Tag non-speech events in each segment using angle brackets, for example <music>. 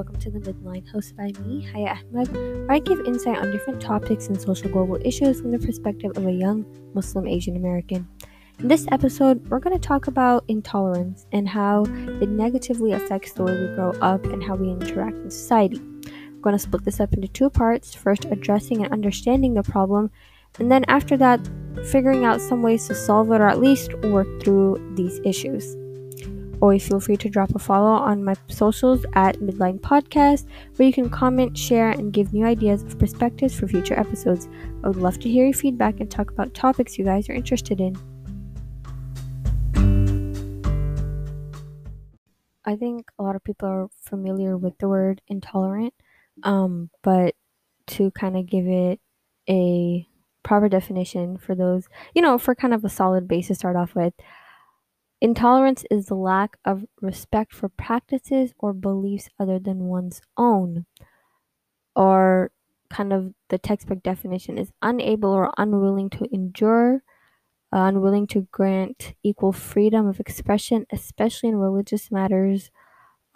welcome to the Midline, hosted by me, Haya Ahmed, where I give insight on different topics and social global issues from the perspective of a young Muslim Asian American. In this episode, we're going to talk about intolerance and how it negatively affects the way we grow up and how we interact in society. We're going to split this up into two parts first, addressing and understanding the problem, and then after that, figuring out some ways to solve it or at least work through these issues. Always feel free to drop a follow on my socials at Midline Podcast, where you can comment, share, and give new ideas of perspectives for future episodes. I would love to hear your feedback and talk about topics you guys are interested in. I think a lot of people are familiar with the word intolerant, um, but to kind of give it a proper definition for those, you know, for kind of a solid base to start off with, Intolerance is the lack of respect for practices or beliefs other than one's own. Or, kind of the textbook definition is unable or unwilling to endure, uh, unwilling to grant equal freedom of expression, especially in religious matters,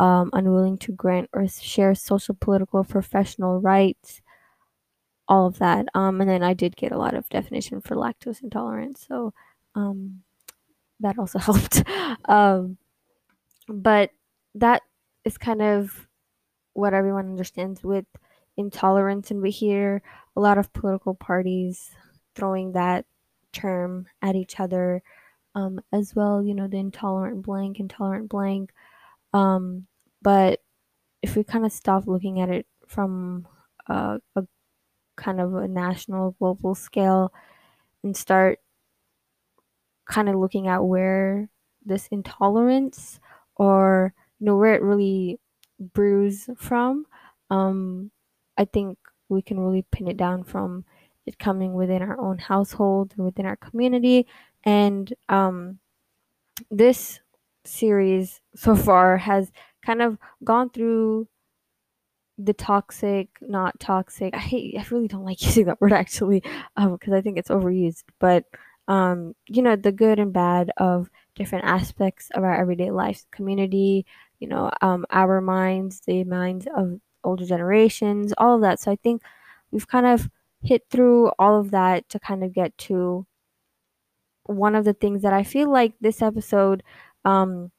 um, unwilling to grant or share social, political, professional rights, all of that. Um, and then I did get a lot of definition for lactose intolerance. So, um, that also <laughs> helped. Um, but that is kind of what everyone understands with intolerance, and we hear a lot of political parties throwing that term at each other um, as well. You know, the intolerant blank, intolerant blank. Um, but if we kind of stop looking at it from a kind of a national, global scale and start kind of looking at where this intolerance or you know where it really brews from um i think we can really pin it down from it coming within our own household within our community and um this series so far has kind of gone through the toxic, not toxic. I hate, I really don't like <laughs> using that word actually, um, because I think it's overused. But um, you know, the good and bad of different aspects of our everyday life, community, you know, um, our minds, the minds of older generations, all of that. So I think we've kind of hit through all of that to kind of get to one of the things that I feel like this episode um,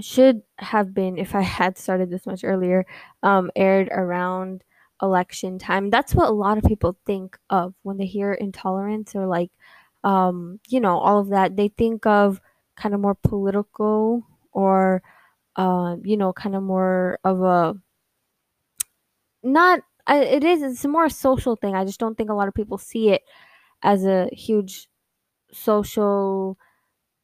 should have been, if I <laughs> had started this much earlier, um, aired around election time. That's what a lot of people think of when they hear intolerance or like um, you know, all of that, they think of kind of more political or, uh, you know, kind of more of a not. it is. It's more a social thing. I just don't think a lot of people see it as a huge social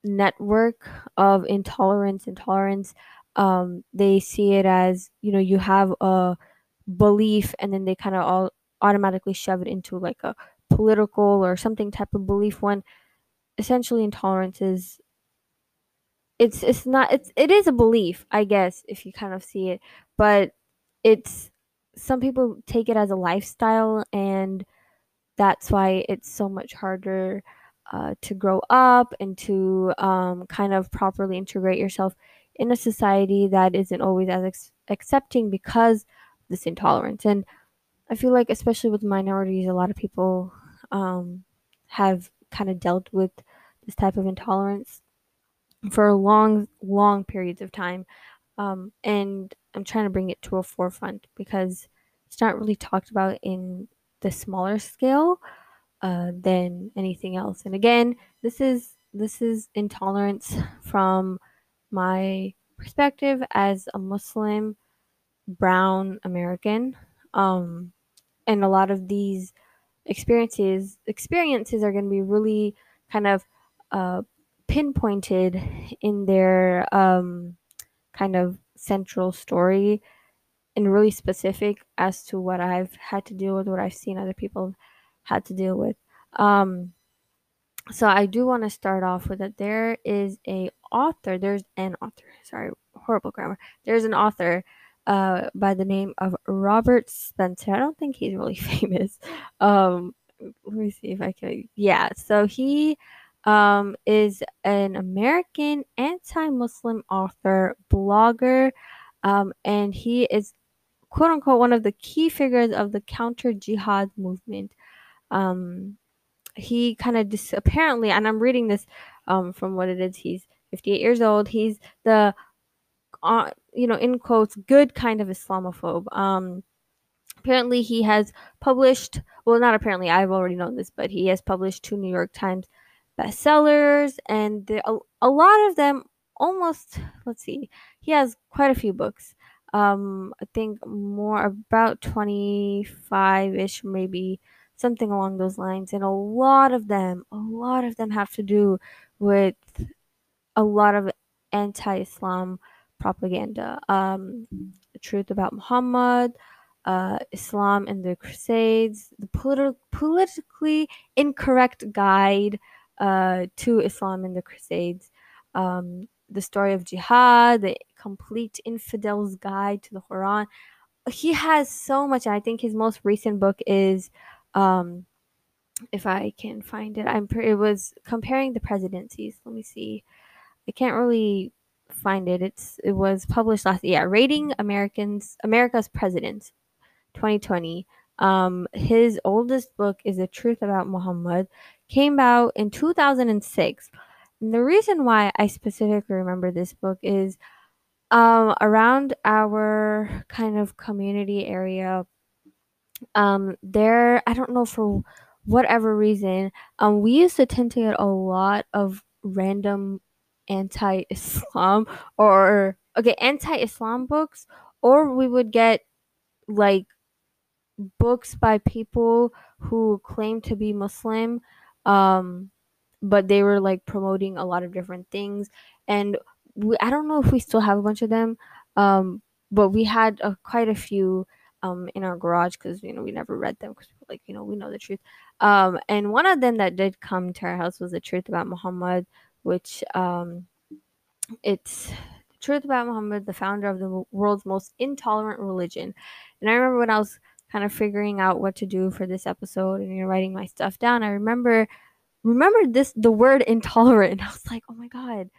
network of intolerance. Intolerance. Um, they see it as you know you have a belief and then they kind of all automatically shove it into like a political or something type of belief when essentially intolerance is it's it's not it's it is a belief i guess if you kind of see it but it's some people take it as a lifestyle and that's why it's so much harder uh, to grow up and to um, kind of properly integrate yourself in a society that isn't always as ex- accepting because this intolerance. And i feel like especially with minorities a lot of people um, have kind of dealt with this type of intolerance for long, long periods of time. Um, and I'm trying to bring it to a forefront because it's not really talked about in the smaller scale uh, than anything else. And again, this is this is intolerance <laughs> from my perspective as a Muslim brown American. Um, and a lot of these experiences experiences are going to be really kind of uh, pinpointed in their um, kind of central story and really specific as to what I've had to deal with, what I've seen other people had to deal with. Um, so I do want to start off with that there is a author, there's an author, sorry, horrible grammar. There's an author uh, by the name of Robert Spencer. I don't think he's really <laughs> famous. Um, let me see if I can. Yeah, so he um, is an American anti Muslim author, blogger, um, and he is quote unquote one of the key figures of the counter jihad movement. Um, he kind of dis- apparently, and I'm reading this um, from what it is. He's 58 years old. He's the, you know, in quotes, good kind of Islamophobe. Um, apparently, he has published. Well, not apparently. I've already known this, but he has published two New York Times bestsellers, and a, a lot of them almost. Let's see. He has quite a few books. Um, I think more about 25 ish, maybe something along those lines. And a lot of them, a lot of them have to do with a lot of anti-Islam propaganda. Um, truth about Muhammad, uh, Islam and the Crusades, the politi- politically incorrect guide uh, to Islam and the Crusades, um, the story of jihad, the complete infidel's guide to the Quran. He has so much. I think his most recent book is um, if I can find it, I'm pre- it was comparing the presidencies. Let me see. I can't really find it. It's it was published last yeah, rating Americans America's presidents 2020. Um, his oldest book is The Truth About Muhammad, came out in 2006. And the reason why I specifically remember this book is um, around our kind of community area um there i don't know for whatever reason um we used to tend to get a lot of random anti-islam or okay anti-islam books or we would get like books by people who claim to be muslim um but they were like promoting a lot of different things and we, i don't know if we still have a bunch of them um but we had uh, quite a few um, in our garage because you know we never read them because like you know we know the truth. Um, and one of them that did come to our house was the truth about Muhammad, which um, it's truth about Muhammad, the founder of the world's most intolerant religion. And I remember when I was kind of figuring out what to do for this episode and you know writing my stuff down, I remember remember this the word intolerant. And <laughs> I was like, oh my god,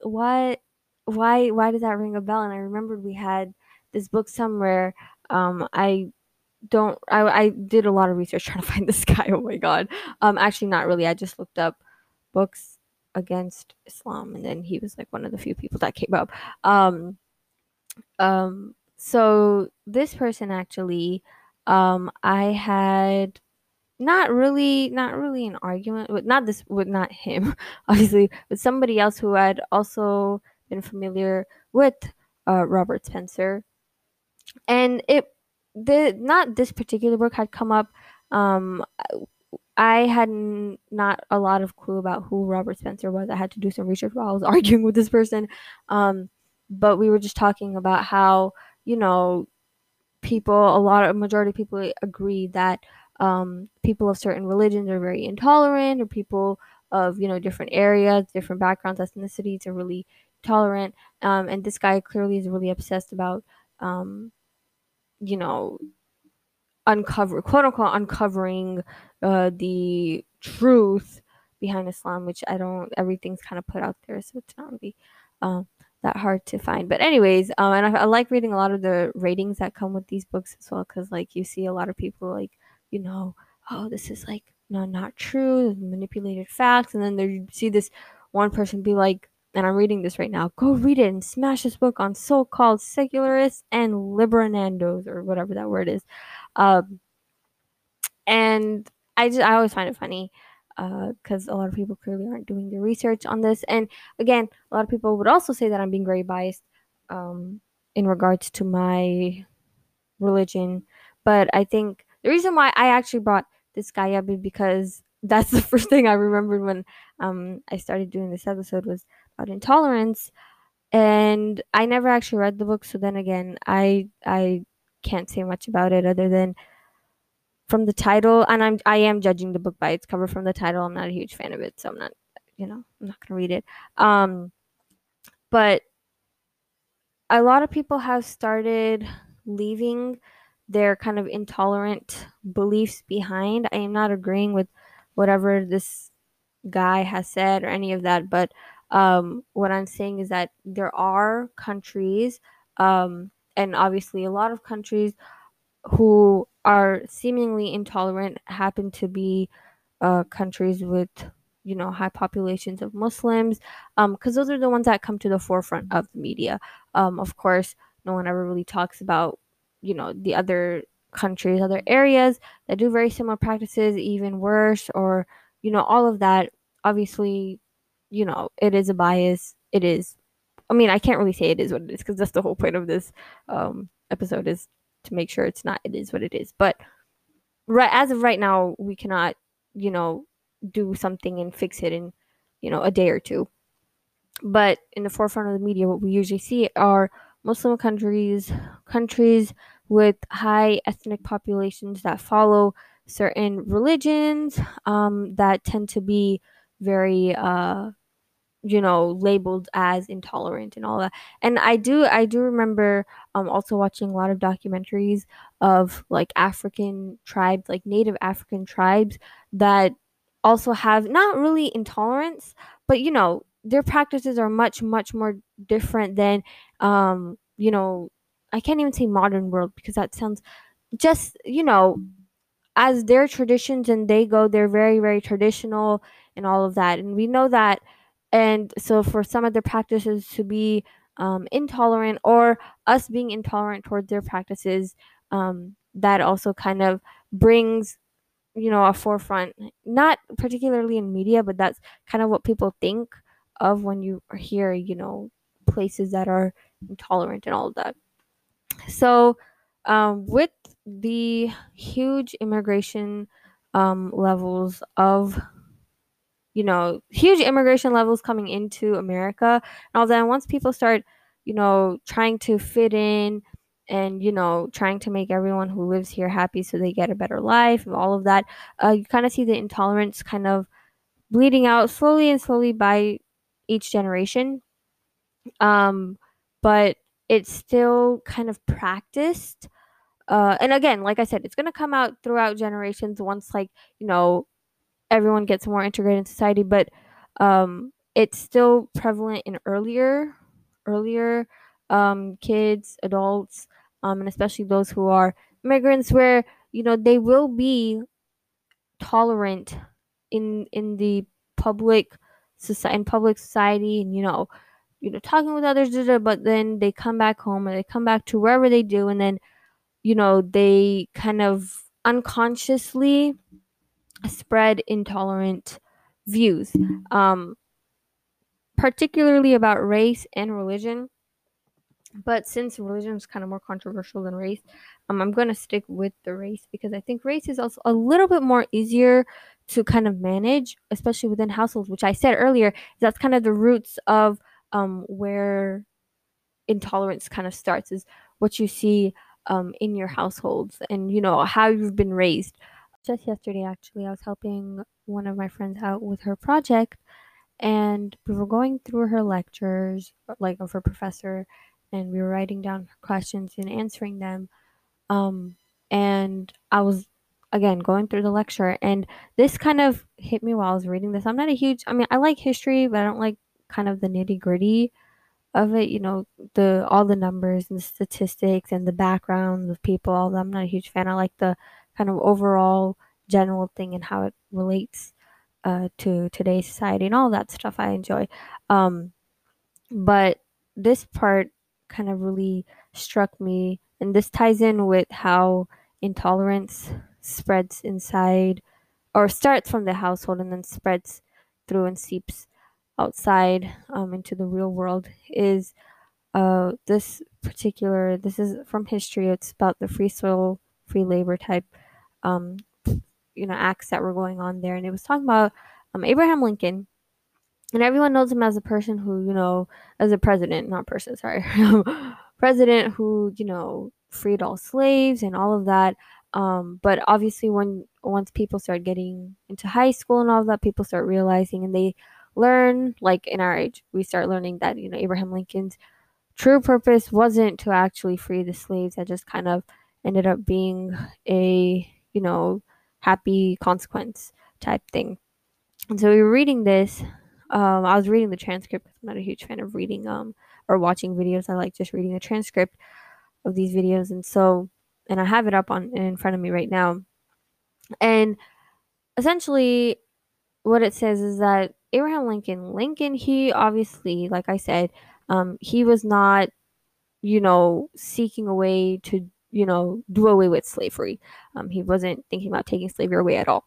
what? Why? Why does that ring a bell? And I remembered we had this book somewhere. Um, I don't. I, I did a lot of research <laughs> trying to find this guy. Oh my god. Um, actually, not really. I just looked up books against Islam, and then he was like one of the few people that came up. Um, um. So this person actually, um, I had not really not really an argument with not this with not him <laughs> obviously with somebody else who had also been familiar with uh, robert spencer and it the not this particular book had come up um i had not a lot of clue about who robert spencer was. I had to do some research while i was <laughs> arguing with this person. Um but we were just talking about how you know people a lot of majority of people agree that um, people of certain religions are very intolerant or people of you know different areas different backgrounds ethnicities are really tolerant. Um, and this guy clearly is really obsessed about um, you know, uncover quote unquote uncovering uh, the truth behind Islam, which I don't. Everything's kind of put out there, so it's not really um, that hard to find. But anyways, um, and I, I, like reading a lot of the ratings that come with these books as well, because like you see a lot of people like you know, oh, this is like no, not true, manipulated facts, and then there you see this one person be like, and I'm reading this right now. Go read it and smash this book on so-called secularists and liberandos or whatever that word is. Um, and I just I always find it funny because uh, a lot of people clearly aren't doing their research on this. And again, a lot of people would also say that I'm being very biased um, in regards to my religion. But I think the reason why I actually brought this guy up is because <laughs> that's the first thing I remembered when um, I started doing this episode was about intolerance. And I never actually read the book, so then again, I I can't say much about it other than from the title. And I'm I am judging the book by its cover from the title. I'm not a huge fan of it, so I'm not you know I'm not gonna read it. Um, but a lot of people have started leaving their kind of intolerant beliefs behind. I am not agreeing with whatever this guy has said or any of that, but um, what I'm saying is that there are countries, um, and obviously a lot of countries who are seemingly intolerant happen to be uh, countries with you know high populations of muslims because um, those are the ones that come to the forefront of the media. Um, of course no one ever really talks about you know the other countries other areas that do very similar practices even worse or you know all of that. Obviously you know it is a bias. It is i mean i can't really say it is what it is because that's the whole point of this um, episode is to make sure it's not it is what it is. But right as of right now we cannot you know do something and fix it in you know a day or two. But in the forefront of the media what we usually see are muslim countries countries with high ethnic populations that follow certain religions um, that tend to be very uh, you know labeled as intolerant and all that. And i do i do remember um also watching a lot of documentaries of like african tribes like native african tribes that also have not really intolerance but you know their practices are much much more different than um you know i can't even say modern world because that sounds just you know as their traditions and they go they're very very traditional and all of that. And we know that and so for some of their practices to be um, intolerant or us being intolerant towards their practices um, that also kind of brings you know a forefront not particularly in media but that's kind of what people think of when you hear you know places that are intolerant and all of that. So um, with the huge immigration um, levels of you know, huge immigration levels coming into America and all that. Once people start, you know, trying to fit in and, you know, trying to make everyone who lives here happy so they get a better life and all of that, uh, you kind of see the intolerance kind of bleeding out slowly and slowly by each generation. Um, but it's still kind of practiced. Uh, and again, like I said, it's going to come out throughout generations once, like, you know, everyone gets more integrated in society, but um, it's still prevalent in earlier earlier um, kids, adults, um, and especially those who are immigrants, where you know they will be tolerant in in the public society in public society, and you know, you know, talking with others, but then they come back home or they come back to wherever they do, and then you know they kind of unconsciously spread intolerant views, um, particularly about race and religion. But since religion is kind of more controversial than race, um, I'm going to stick with the race because I think race is also a little bit more easier to kind of manage, especially within households, which I said earlier, that's kind of the roots of um, where intolerance kind of starts, is what you see um, in your households and, you know, how you've been raised just yesterday actually i was helping one of my friends out with her project and we were going through her lectures like of her professor and we were writing down questions and answering them um, and i was again going through the lecture and this kind of hit me while i was reading this. I'm not a huge i mean i like history but i don't like kind of the nitty gritty of it you know the all the numbers and statistics and the backgrounds of people i'm not a huge fan. I like the kind of overall general thing and how it relates uh, to today's society and all that stuff I enjoy. Um, but this part kind of really struck me, and this ties in with how intolerance spreads inside or starts from the household and then spreads through and seeps outside um, into the real world is uh, this particular this is from history it's about the free soil free labor type um, you know acts that were going on there, and it was talking about um, Abraham Lincoln, and everyone knows him as a person who you know as a president, not person, sorry, <laughs> president who you know freed all slaves and all of that. Um, but obviously, when once people start getting into high school and all of that, people start realizing and they learn, like in our age, we start learning that you know Abraham Lincoln's true purpose wasn't to actually free the slaves. That just kind of ended up being a you know, happy consequence type thing. And so we were reading this. Um, I was reading the transcript. I'm not a huge fan of reading um or watching videos. I like just reading the transcript. of these videos, and so and I have it up on in front of me right now, and essentially what it says is that Abraham Lincoln, Lincoln, he obviously, like I said, um, he was not, you know, seeking a way to, you know, do away with slavery. Um, he wasn't thinking about taking slavery away at all.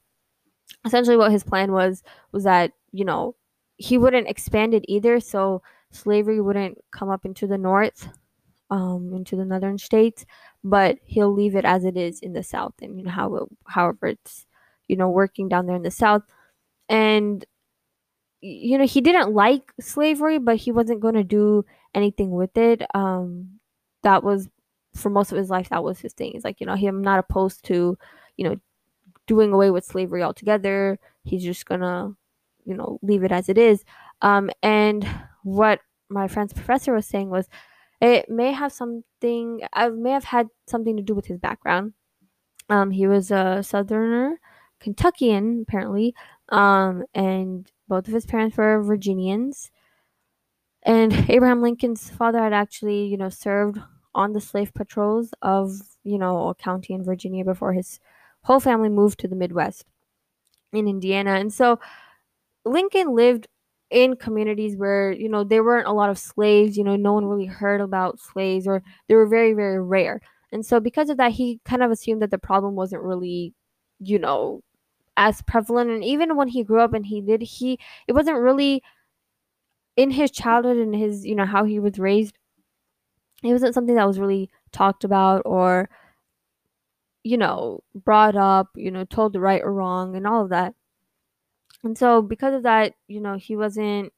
Essentially, what his plan was was that, you know, he wouldn't expand it either, so slavery wouldn't come up into the north, um, into the northern states, but he'll leave it as it is in the south, and you know how, it, however, it's, you know, working down there in the south and you know he didn't like slavery but he wasn't going to do anything with it um that was for most of his life that was his thing. It's like you know him not opposed to you know doing away with slavery altogether. He's just gonna you know leave it as it is. Um and what my friend's professor was saying was it may have something i may have had something to do with his background. Um he was a southerner kentuckian apparently. Um, and both of his parents were Virginians. And <laughs> Abraham Lincoln's father had actually, you know, served on the slave patrols of, you know, a county in Virginia before his whole family moved to the Midwest in Indiana. And so Lincoln lived in communities where, you know, there weren't a lot of slaves, you know, no one really heard about slaves or they were very, very rare. And so because of that, he kind of assumed that the problem wasn't really, you know, as prevalent and even when he grew up and he did he it wasn't really in his childhood and his you know how he was raised it wasn't something that was really talked about or you know brought up you know told the right or wrong and all of that and so because of that you know he wasn't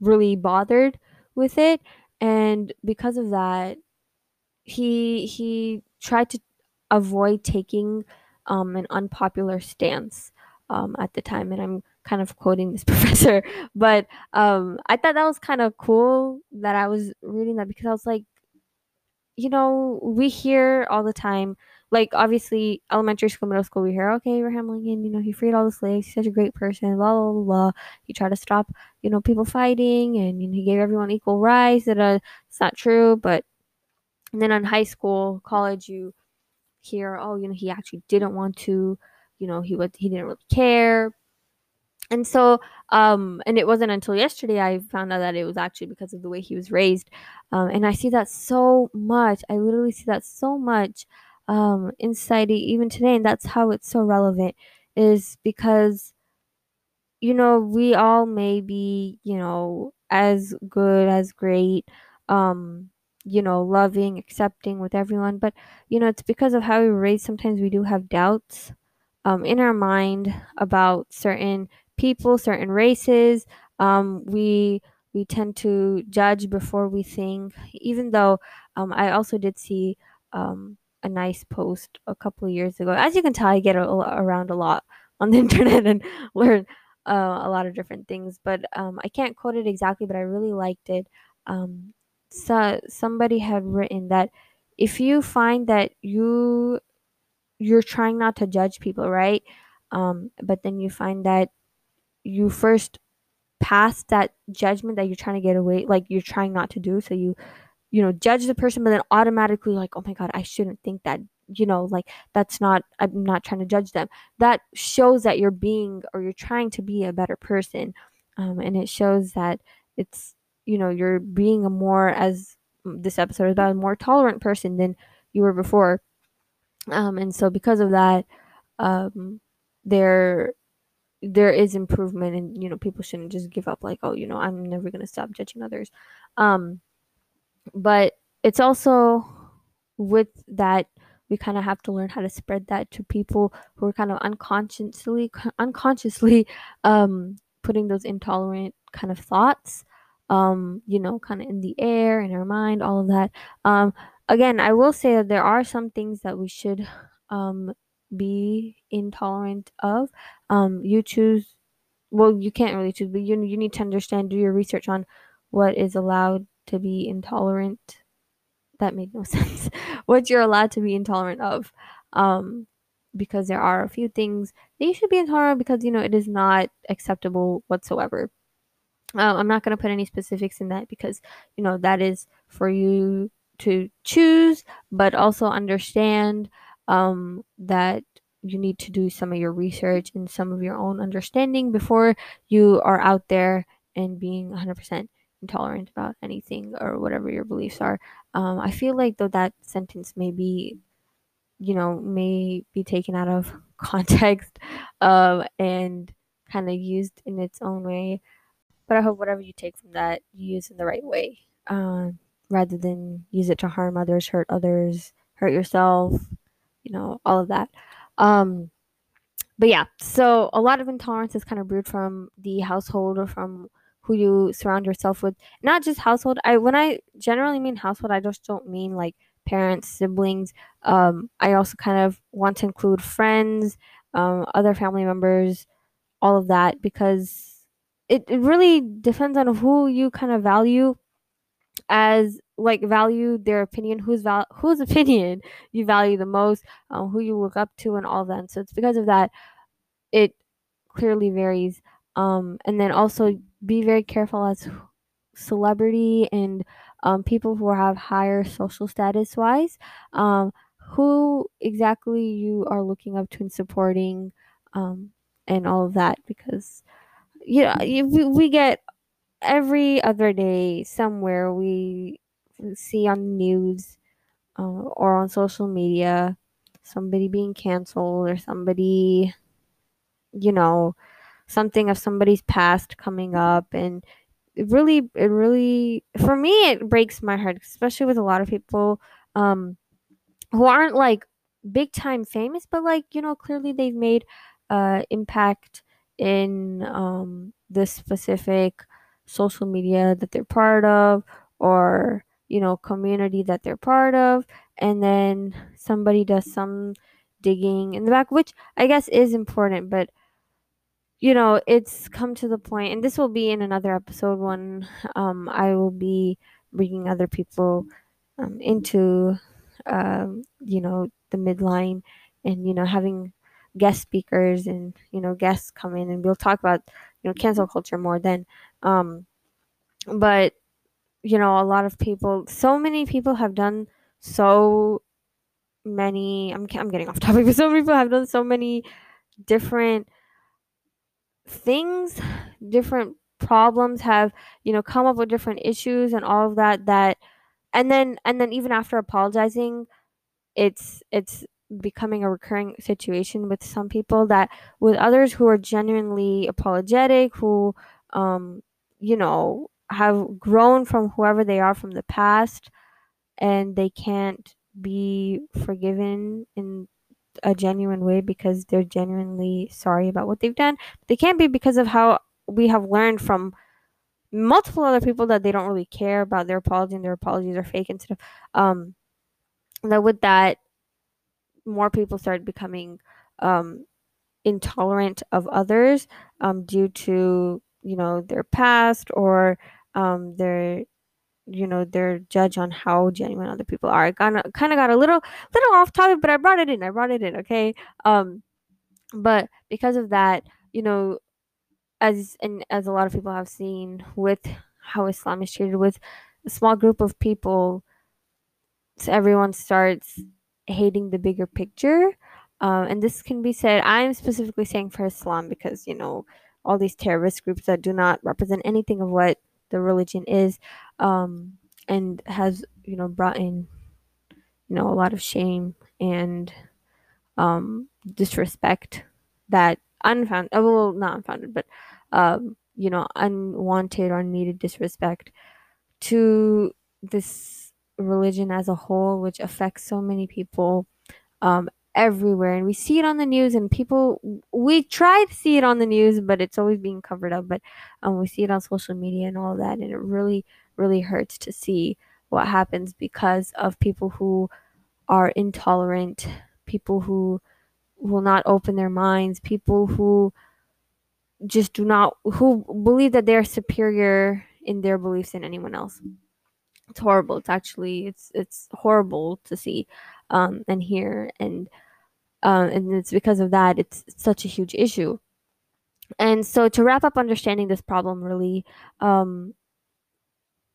really bothered with it and because of that he he tried to avoid taking um, an unpopular stance um, at the time. And I'm kind of quoting this <laughs> professor, but um, I thought that was kind of cool that I was reading that because I was like, you know, we hear all the time, like obviously elementary school, middle school, we hear, okay, Abraham Lincoln, you know, he freed all the slaves, he's such a great person, blah blah blah. blah. He tried to stop, you know, people fighting, and you know, he gave everyone equal rights. That uh, it's not true, but and then on high school, college, you hear, oh, you know, he actually didn't want to, you know, he would he didn't really care. And so, um, and it wasn't until yesterday I found out that it was actually because of the way he was raised. Um, and I see that so much. I literally see that so much um, in society, even today. And that's how it's so relevant, is because, you know, we all may be, you know, as good, as great, um, you know, loving, accepting with everyone. But, you know, it's because of how we were raised. Sometimes we do have doubts um, in our mind about certain people, certain races. Um, we we tend to judge before we think. Even though um, I also did see um, a nice post a couple of years ago. As you can tell, I get a, around a lot <laughs> on the internet and learn uh, a lot of different things. But um, I can't quote it exactly, but I really liked it. Um, so somebody had written that if you find that you you're trying not to judge people, right? Um, but then you find that you first pass that judgment that you're trying to get away, like you're trying not to do. So you, you know, judge the person, but then automatically like, oh my god, I shouldn't think that. You know, like that's not. I'm not trying to judge them. That shows that you're being or you're trying to be a better person, um, and it shows that it's you know you're being a more as this episode is about a more tolerant person than you were before um, and so because of that um, there there is improvement and you know people shouldn't just give up like oh you know i'm never going to stop judging others um, but it's also with that we kind of have to learn how to spread that to people who are kind of unconsciously unconsciously um, putting those intolerant kind of thoughts um, you know, kind of in the air, in our mind, all of that. Um, again, I will say that there are some things that we should um, be intolerant of. Um, you choose, well, you can't really choose, but you, you need to understand, do your research on what is allowed to be intolerant. That made no <laughs> sense. what you're allowed to be intolerant of. Um, because there are a few things that you should be intolerant because, you know, it is not acceptable whatsoever. Uh, I'm not going to put any specifics in that because, you know, that is for you to choose, but also understand um, that you need to do some of your research and some of your own understanding before you are out there and being 100% intolerant about anything or whatever your beliefs are. Um, I feel like though that sentence may be, you know, may be taken out of <laughs> context uh, and kind of used in its own way. But I hope whatever you take from that, you use in the right way, uh, rather than use it to harm others, hurt others, hurt yourself, you know, all of that. Um, but yeah, so a lot of intolerance is kind of brewed from the household or from who you surround yourself with. Not just household. I when I generally mean household, I just don't mean like parents, siblings. Um, I also kind of want to include friends, um, other family members, all of that because it, it really depends on who you kind of value as like value their opinion whose val- whose <laughs> opinion you value the most um, who you look up to and all that. So it's because of that it clearly varies. Um, and then also be very careful as celebrity and um, people who have higher social status wise um, who exactly you are looking up to and supporting um, and all of that. Because you know we, we get every other day somewhere we see on news uh, or on social media somebody being canceled or somebody you know something of somebody's past coming up. And it really it really for me it breaks my heart especially with a lot of people um who aren't like big time famous but like you know clearly they've made uh impact in um this specific social media that they're part of or you know community that they're part of and then somebody does some digging in the back which i guess is important but you know it's come to the point and this will be in another episode when um, i will be bringing other people um, into um, you know the midline and you know having guest speakers and you know guests come in and we'll talk about you know cancel culture more then. Um, but you know a lot of people so many people have done so many i'm, I'm getting off <laughs> topic but so many people have done so many different things different problems have you know come up with different issues and all of that that and then and then even after apologizing it's it's becoming a recurring situation with some people that with others who are genuinely apologetic who um you know have grown from whoever they are from the past and they can't be forgiven in a genuine way because they're genuinely sorry about what they've done. They can't be because of how we have learned from multiple other people that they don't really care about their apology and their apologies are fake and stuff. Um, that with that, more people started becoming um, intolerant of others um, due to you know their past or um, their you know their judge on how genuine other people are. I kind of got a little little off topic, but I brought it in. I brought it in. Okay. Um, but because of that, you know, as and as a lot of people have seen with how Islam is treated with a small group of people, so everyone starts hating the bigger picture. Um, and this can be said. I'm specifically saying for Islam because you know all these terrorist groups that do not represent anything of what the religion is, um, and has you know brought in you know a lot of shame and um, disrespect that unfounded, uh, well, not unfounded, but um, you know unwanted or needed disrespect to this religion as a whole, which affects so many people um, everywhere and we see it on the news and people we try to see it on the news but it's always being covered up but um, we see it on social media and all that and it really really hurts to see what happens because of people who are intolerant people who will not open their minds people who just do not who believe that they're superior in their beliefs than anyone else. It's horrible. It's actually it's it's horrible to see um, and hear and um, and it's because of that it's, it's, such a huge issue. And so to wrap up understanding this problem really um,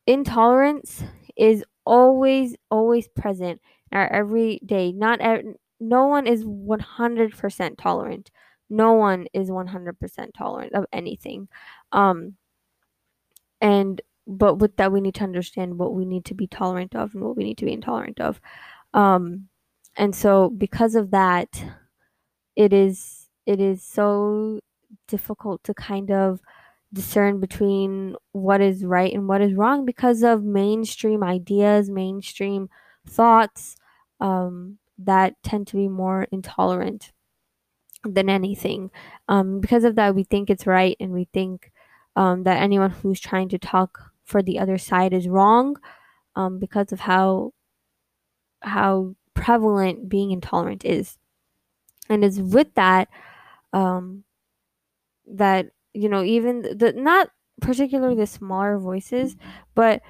intolerance is always always present in our everyday not no one is 100% tolerant. No one is 100% tolerant of anything. Um and but with that we need to understand what we need to be tolerant of and what we need to be intolerant of. Um and so because of that it is it is so difficult to kind of discern between what is right and what is wrong because of mainstream ideas, mainstream thoughts um, that tend to be more intolerant than anything. Um, because of that, we think it's right and we think um, that anyone who's trying to talk for the other side is wrong um, because of how how prevalent being intolerant is. And it's with that um, that you know even the not particularly the smaller voices but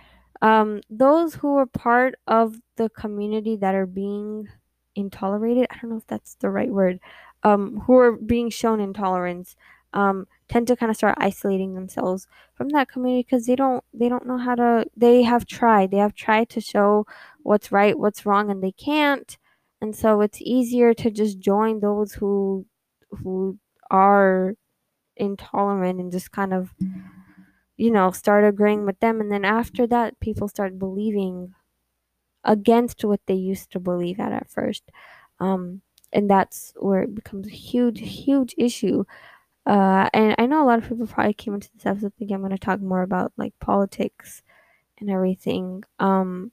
um, those who are part of the community that are being intolerated i don't know if that's the right word um, who are being shown intolerance um, tend to kind of start isolating themselves from that community because they don't they don't know how to they have tried they have tried to show what's right what's wrong and they can't. And so it's easier to just join those who who are intolerant and just kind of you know start agreeing with them. And then after that people start believing against what they used to believe at at first. Um, and that's where it becomes a huge huge issue uh, and i know a lot of people probably came into this episode thinking i'm going to talk more about like politics and everything um,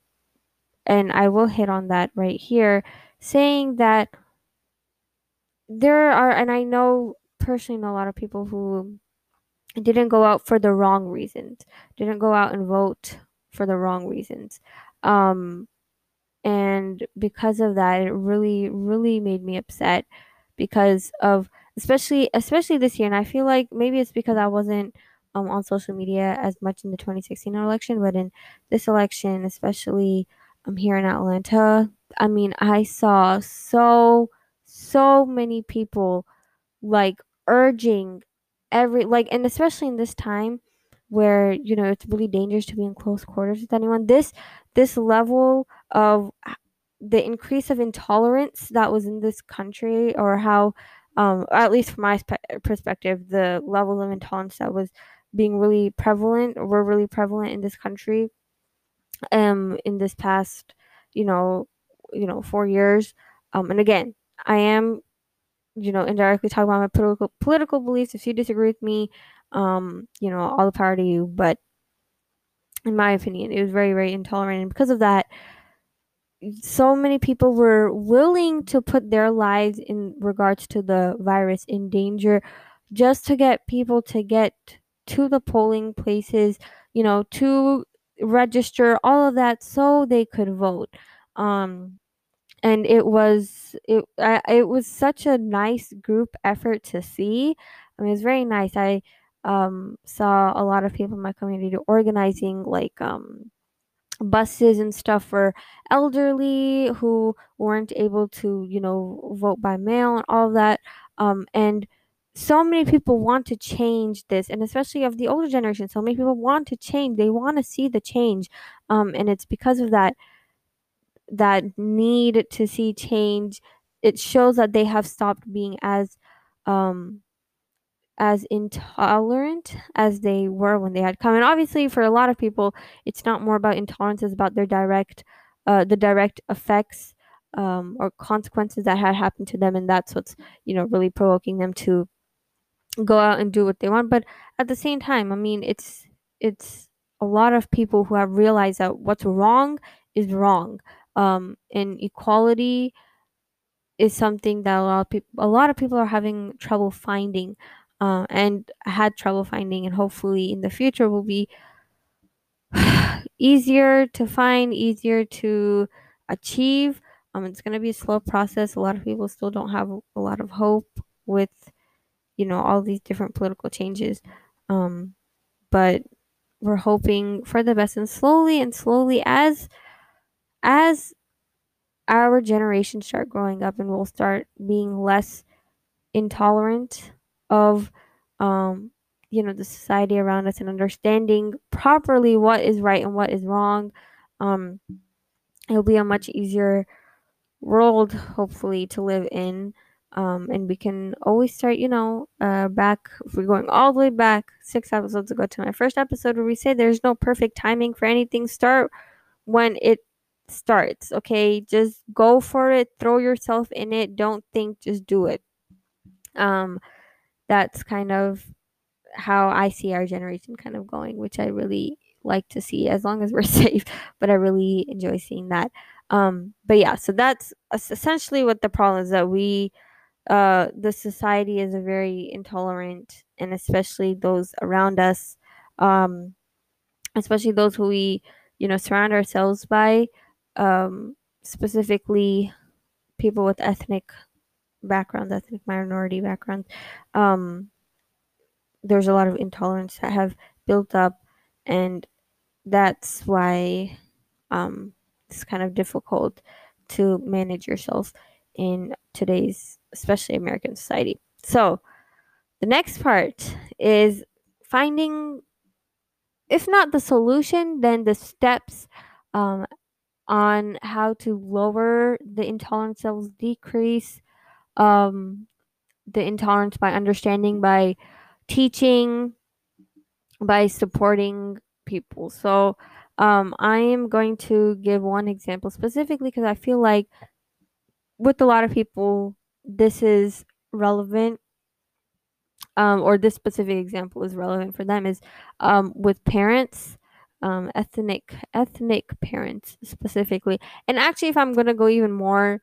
and i will hit on that right here saying that there are and i know personally know a lot of people who didn't go out for the wrong reasons, didn't go out and vote for the wrong reasons. Um, and because of that, it really, really made me upset because of especially especially this year. And I feel like maybe it's because I wasn't um, on social media as much in the 2016 election, but in this election, especially um, here in Atlanta, I mean, I saw so so many people like urging every like and especially in this time where you know it's really dangerous to be in close quarters with anyone this this level of the increase of intolerance that was in this country or how um, at least from my spe- perspective the level of intolerance that was being really prevalent were really prevalent in this country um in this past you know you know four years um and again i am you know, indirectly talking about my political political beliefs. If you disagree with me, um, you know, all the power to you. But in my opinion, it was very, very intolerant, and because of that, so many people were willing to put their lives in regards to the virus in danger, just to get people to get to the polling places, you know, to register all of that so they could vote. Um, and it was it I, it was such a nice group effort to see. I mean, it was very nice. I um, saw a lot of people in my community organizing like um, buses and stuff for elderly who weren't able to, you know, vote by mail and all that. Um, and so many people want to change this, and especially of the older generation, so many people want to change. They want to see the change, um, and it's because of that that need to see change it shows that they have stopped being as um as intolerant as they were when they had come. And obviously for a lot of people it's not more about intolerance it's about their direct uh the direct effects um or consequences that had happened to them and that's what's you know really provoking them to go out and do what they want. But at the same time i mean it's it's a lot of people who have realized that what's wrong is wrong. Um, and equality is something that a lot of people a lot of people are having trouble finding uh, and had trouble finding and hopefully in the future will be <sighs> easier to find easier to achieve. Um, it's going to be a slow process. A lot of people still don't have a lot of hope with you know all these different political changes. Um, but we're hoping for the best and slowly and slowly as as our generation start growing up and we'll start being less intolerant of um, you know the society around us and understanding properly what is right and what is wrong um, it'll be a much easier world, hopefully, to live in. Um, and we can always start, you know, uh, back, if we're going all the way back six episodes ago to my first episode where we say there's no perfect timing for anything. Start when it starts, okay? Just go for it, throw yourself in it. Don't think, just do it. Um, that's kind of how I see our generation kind of going, which I really like to see as long as we're <laughs> safe. But I really enjoy seeing that. Um, but yeah, so that's essentially what the problem is that we, uh, the society is a very intolerant, and especially those around us, um, especially those who we, you know, surround ourselves by, um, specifically people with ethnic backgrounds, ethnic minority backgrounds. Um, there's a lot of intolerance that have built up, and that's why um, it's kind of difficult to manage yourself in today's, especially American society. So, the next part is finding, if not the solution, then the steps um, on how to lower the intolerance levels, decrease um, the intolerance by understanding, by teaching, by supporting people. So um, I am going to give one example specifically because I feel like with a lot of people, this is relevant. Um, or this specific example is relevant for them is um, with parents um, ethnic ethnic parents specifically and actually if i'm going to go even more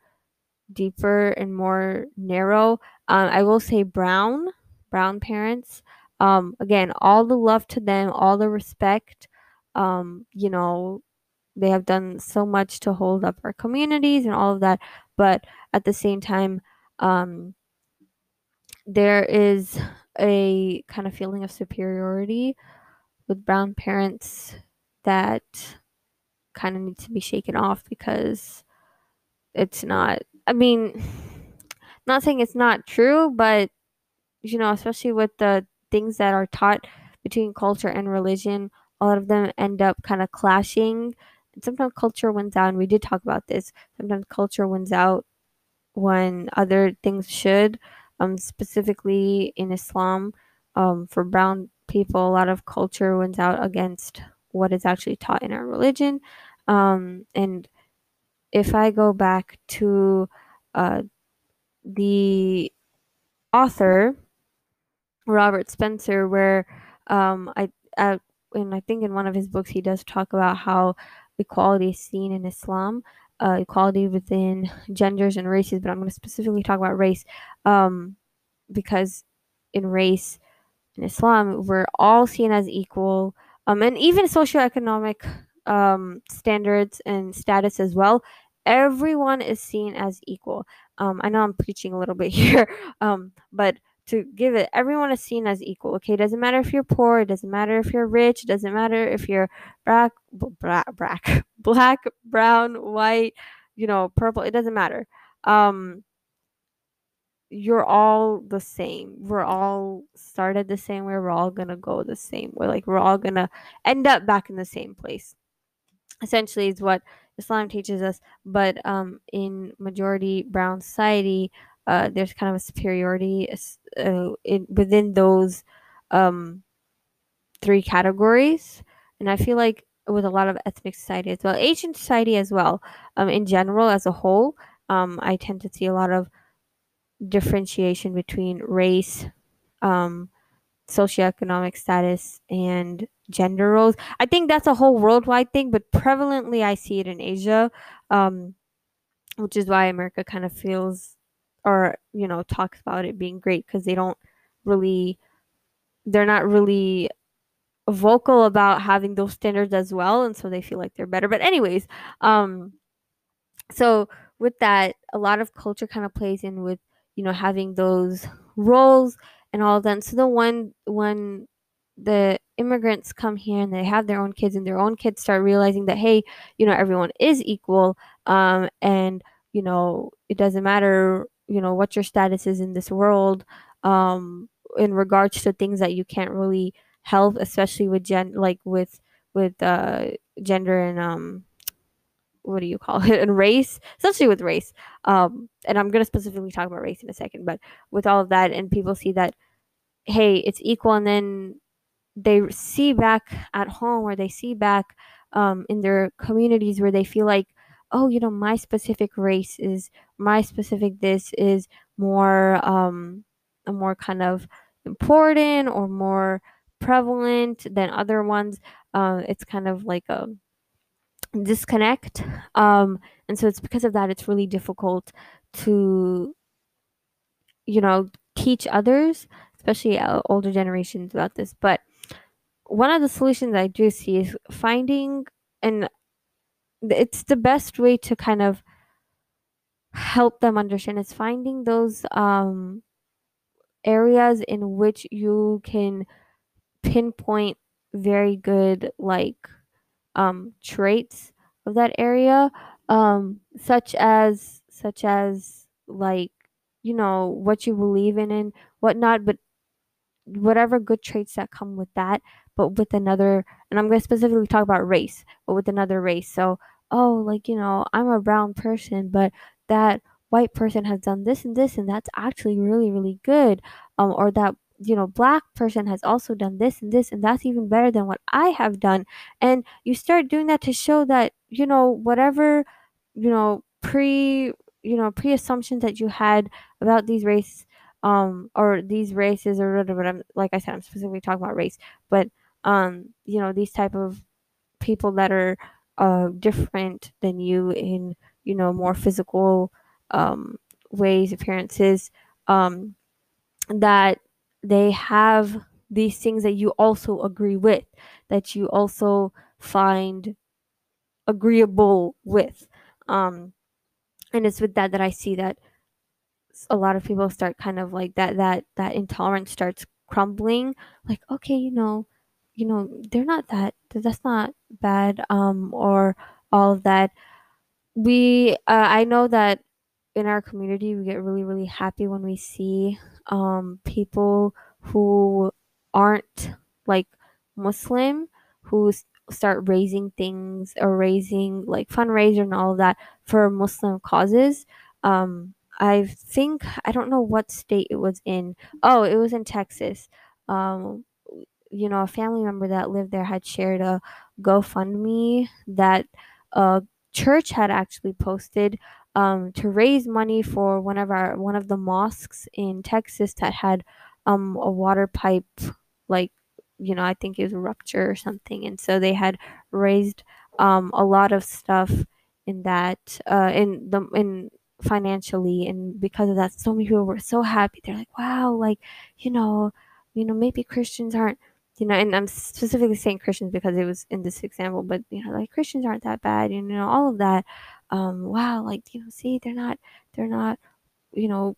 deeper and more narrow. Um, i will say brown brown parents. Um, again all the love to them all the respect. Um, you know they have done so much to hold up our communities and all of that but at the same time um, there is a kind of feeling of superiority with brown parents that kind of needs to be shaken off because it's not i mean not saying it's not true but you know especially with the things that are taught between culture and religion a lot of them end up kind of clashing. And sometimes culture wins out and we did talk about this. Sometimes culture wins out when other things should um specifically in islam um for brown people a lot of culture wins out against what is actually taught in our religion um and if i go back to uh the author robert spencer where um i and i think in one of his books he does talk about how equality is seen in islam uh, equality within genders and races, but I'm going to specifically talk about race um, because in race in Islam, we're all seen as equal, um, and even socioeconomic um, standards and status as well. Everyone is seen as equal. Um, I know I'm preaching a little bit <laughs> here, um, but to give it, everyone is seen as equal. Okay, it doesn't matter if you're poor, it doesn't matter if you're rich, it doesn't matter if you're black, black, black, <laughs> black, brown, white, you know, purple. It doesn't matter. Um, you're all the same. We're all started the same way. We're all gonna go the same way. Like we're all gonna end up back in the same place. Essentially, is what Islam teaches us. But um, in majority brown society, uh, there's kind of a superiority uh, in, within those um, three categories. And I feel like with a lot of ethnic society as well, Asian society as well, um, in general as a whole, um, I tend to see a lot of differentiation between race, um, socioeconomic status, and gender roles. I think that's a whole worldwide thing, but prevalently I see it in Asia, um, which is why America kind of feels or you know talks about it being great because they don't really they're not really vocal about having those standards as well and so they feel like they're better but anyways um so with that a lot of culture kind of plays in with you know having those roles and all that so the one one, the immigrants come here and they have their own kids and their own kids start realizing that hey you know everyone is equal um and you know it doesn't matter you know what your status is in this world um in regards to things that you can't really help especially with gen like with with uh gender and um what do you call it? <laughs> And race especially with race um and i'm going to specifically talk about race in a second but with all of that and people see that hey it's equal and then they see back at home or they see back um, in their communities where they feel like oh you know my specific race is my specific this is more um more kind of important or more prevalent than other ones. Uh, it's kind of like a disconnect um and so it's because of that it's really difficult to you know teach others especially uh, older generations about this but one of the solutions i do see is finding and it's the best way to kind of help them understand is finding those um areas in which you can pinpoint very good like um, traits of that area, um, such as such as like you know what you believe in and whatnot, but whatever good traits that come with that, but with another, and I'm going to specifically talk about race, but with another race. So, oh, like you know, I'm a brown person, but that white person has done this and this, and that's actually really really good, um, or that you know, black person has also done this and this, and that's even better than what I have done. And you start doing that to show that, you know, whatever, you know, pre, you know, pre assumptions that you had about these races, um, or these races or whatever. I'm, like I said, I'm specifically talking about race, but, um, you know, these type of people that are, uh, different than you in, you know, more physical, um, ways, appearances, um, that they have these things that you also agree with, that you also find agreeable with. Um, and it's with that that I see that a lot of people start kind of like that that that intolerance starts crumbling. Like, okay, you know, you know, they're not that that's not bad, um, or all of that. We uh, I know that in our community we get really, really happy when we see um, people who aren't like Muslim who start raising things or raising like fundraiser and all of that for Muslim causes. Um, I think I don't know what state it was in. Oh, it was in Texas. Um, you know, a family member that lived there had shared a GoFundMe that a church had actually posted um, to raise money for one of our one of the mosques in Texas that had um, a water pipe like you know I think it was rupture or something, and so they had raised um, a lot of stuff in that uh, in the in financially. And because of that so many people were so happy. They're like wow like you know you know maybe christians aren't you know and i'm specifically saying christians because it was in this example but you know like christians aren't that bad you know all of that um, wow, like, you know, see, they're not, they're not, you know,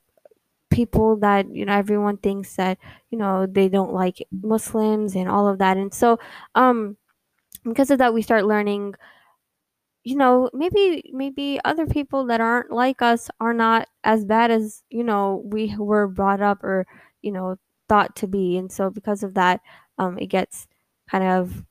people that, you know, everyone thinks that, you know, they don't like Muslims and all of that. And so, um, because of that, we start learning, you know, maybe, maybe other people that aren't like us are not as bad as, you know, we were brought up or, you know, thought to be. And so because of that, um, it gets kind of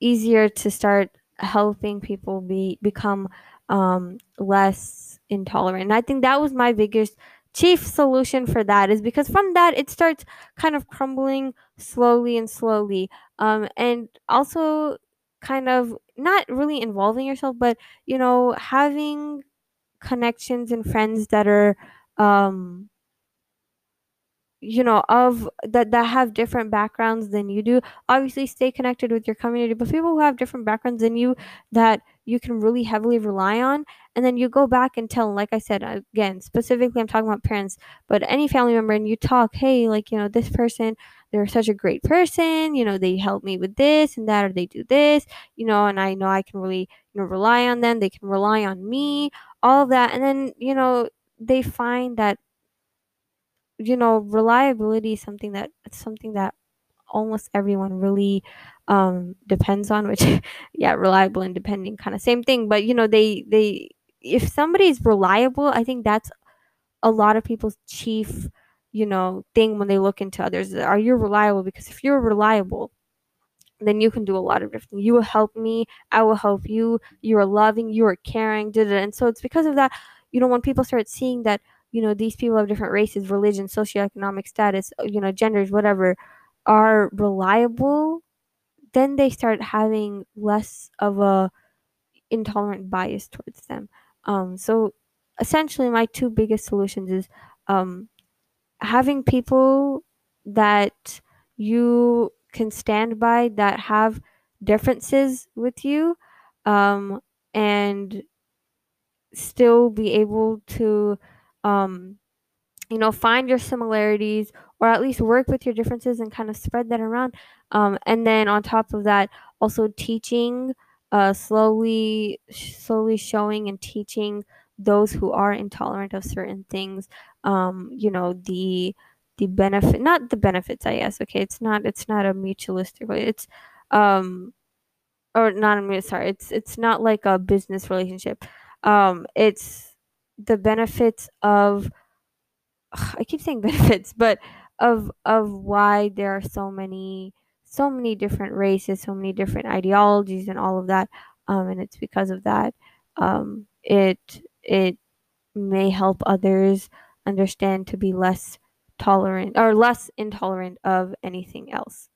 easier to start helping people be become um, less intolerant. And I think that was my biggest chief solution for that is because from that it starts kind of crumbling slowly and slowly um, and also kind of not really involving yourself but you know having connections and friends that are um, you know of that that have different backgrounds than you do. Obviously stay connected with your community but people who have different backgrounds than you that you can really heavily rely on and then you go back and tell like i said again specifically i'm talking about parents but any family member and you talk hey like you know this person they're such a great person you know they help me with this and that or they do this you know and i know i can really you know rely on them they can rely on me all of that and then you know they find that you know, reliability is something that it's something that almost everyone really um depends on which <laughs> yeah reliable and depending kind of same thing but you know they they if somebody's reliable i think that's a lot of people's chief you know thing when they look into others are you reliable? Because if you're reliable then you can do a lot of different things. You will help me, I will help you, you are loving, you are caring, da, da. and so it's because of that, you know, when people start seeing that, you know, these people of different races, religion, socioeconomic status, uh, you know, genders, whatever, are reliable, then they start having less of a intolerant bias towards them. Um, so essentially, my two biggest solutions is um, having people that you can stand by that have differences with you um, and still be able to um, you know find your similarities or at least work with your differences and kind of spread that around. Um, and then on top of that also teaching uh, slowly slowly showing and teaching those who are intolerant of certain things um, you know the the benefit not the benefits i guess okay it's not it's not a mutualistic it's um or not a sorry it's it's not like a business relationship. Um it's the benefits of I keep saying <laughs> benefits, but of of why there are so many so many different races, so many different ideologies, and all of that. Um, and it's because of that. Um, it it may help others understand to be less tolerant or less intolerant of anything else.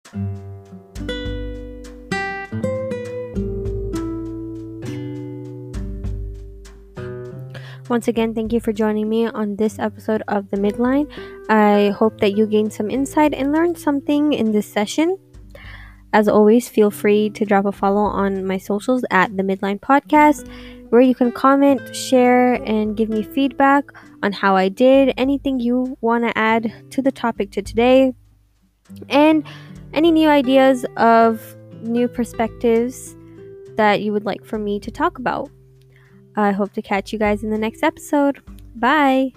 Once again, thank you for joining me on this episode of The Midline. I hope that you gained some insight and learned something in this session. As always, feel free to drop a follow on my socials at The Midline Podcast, where you can comment, share, and give me feedback on how I did, anything you want to add to the topic to today, and any new ideas of new perspectives that you would like for me to talk about. I hope to catch you guys in the next episode. Bye.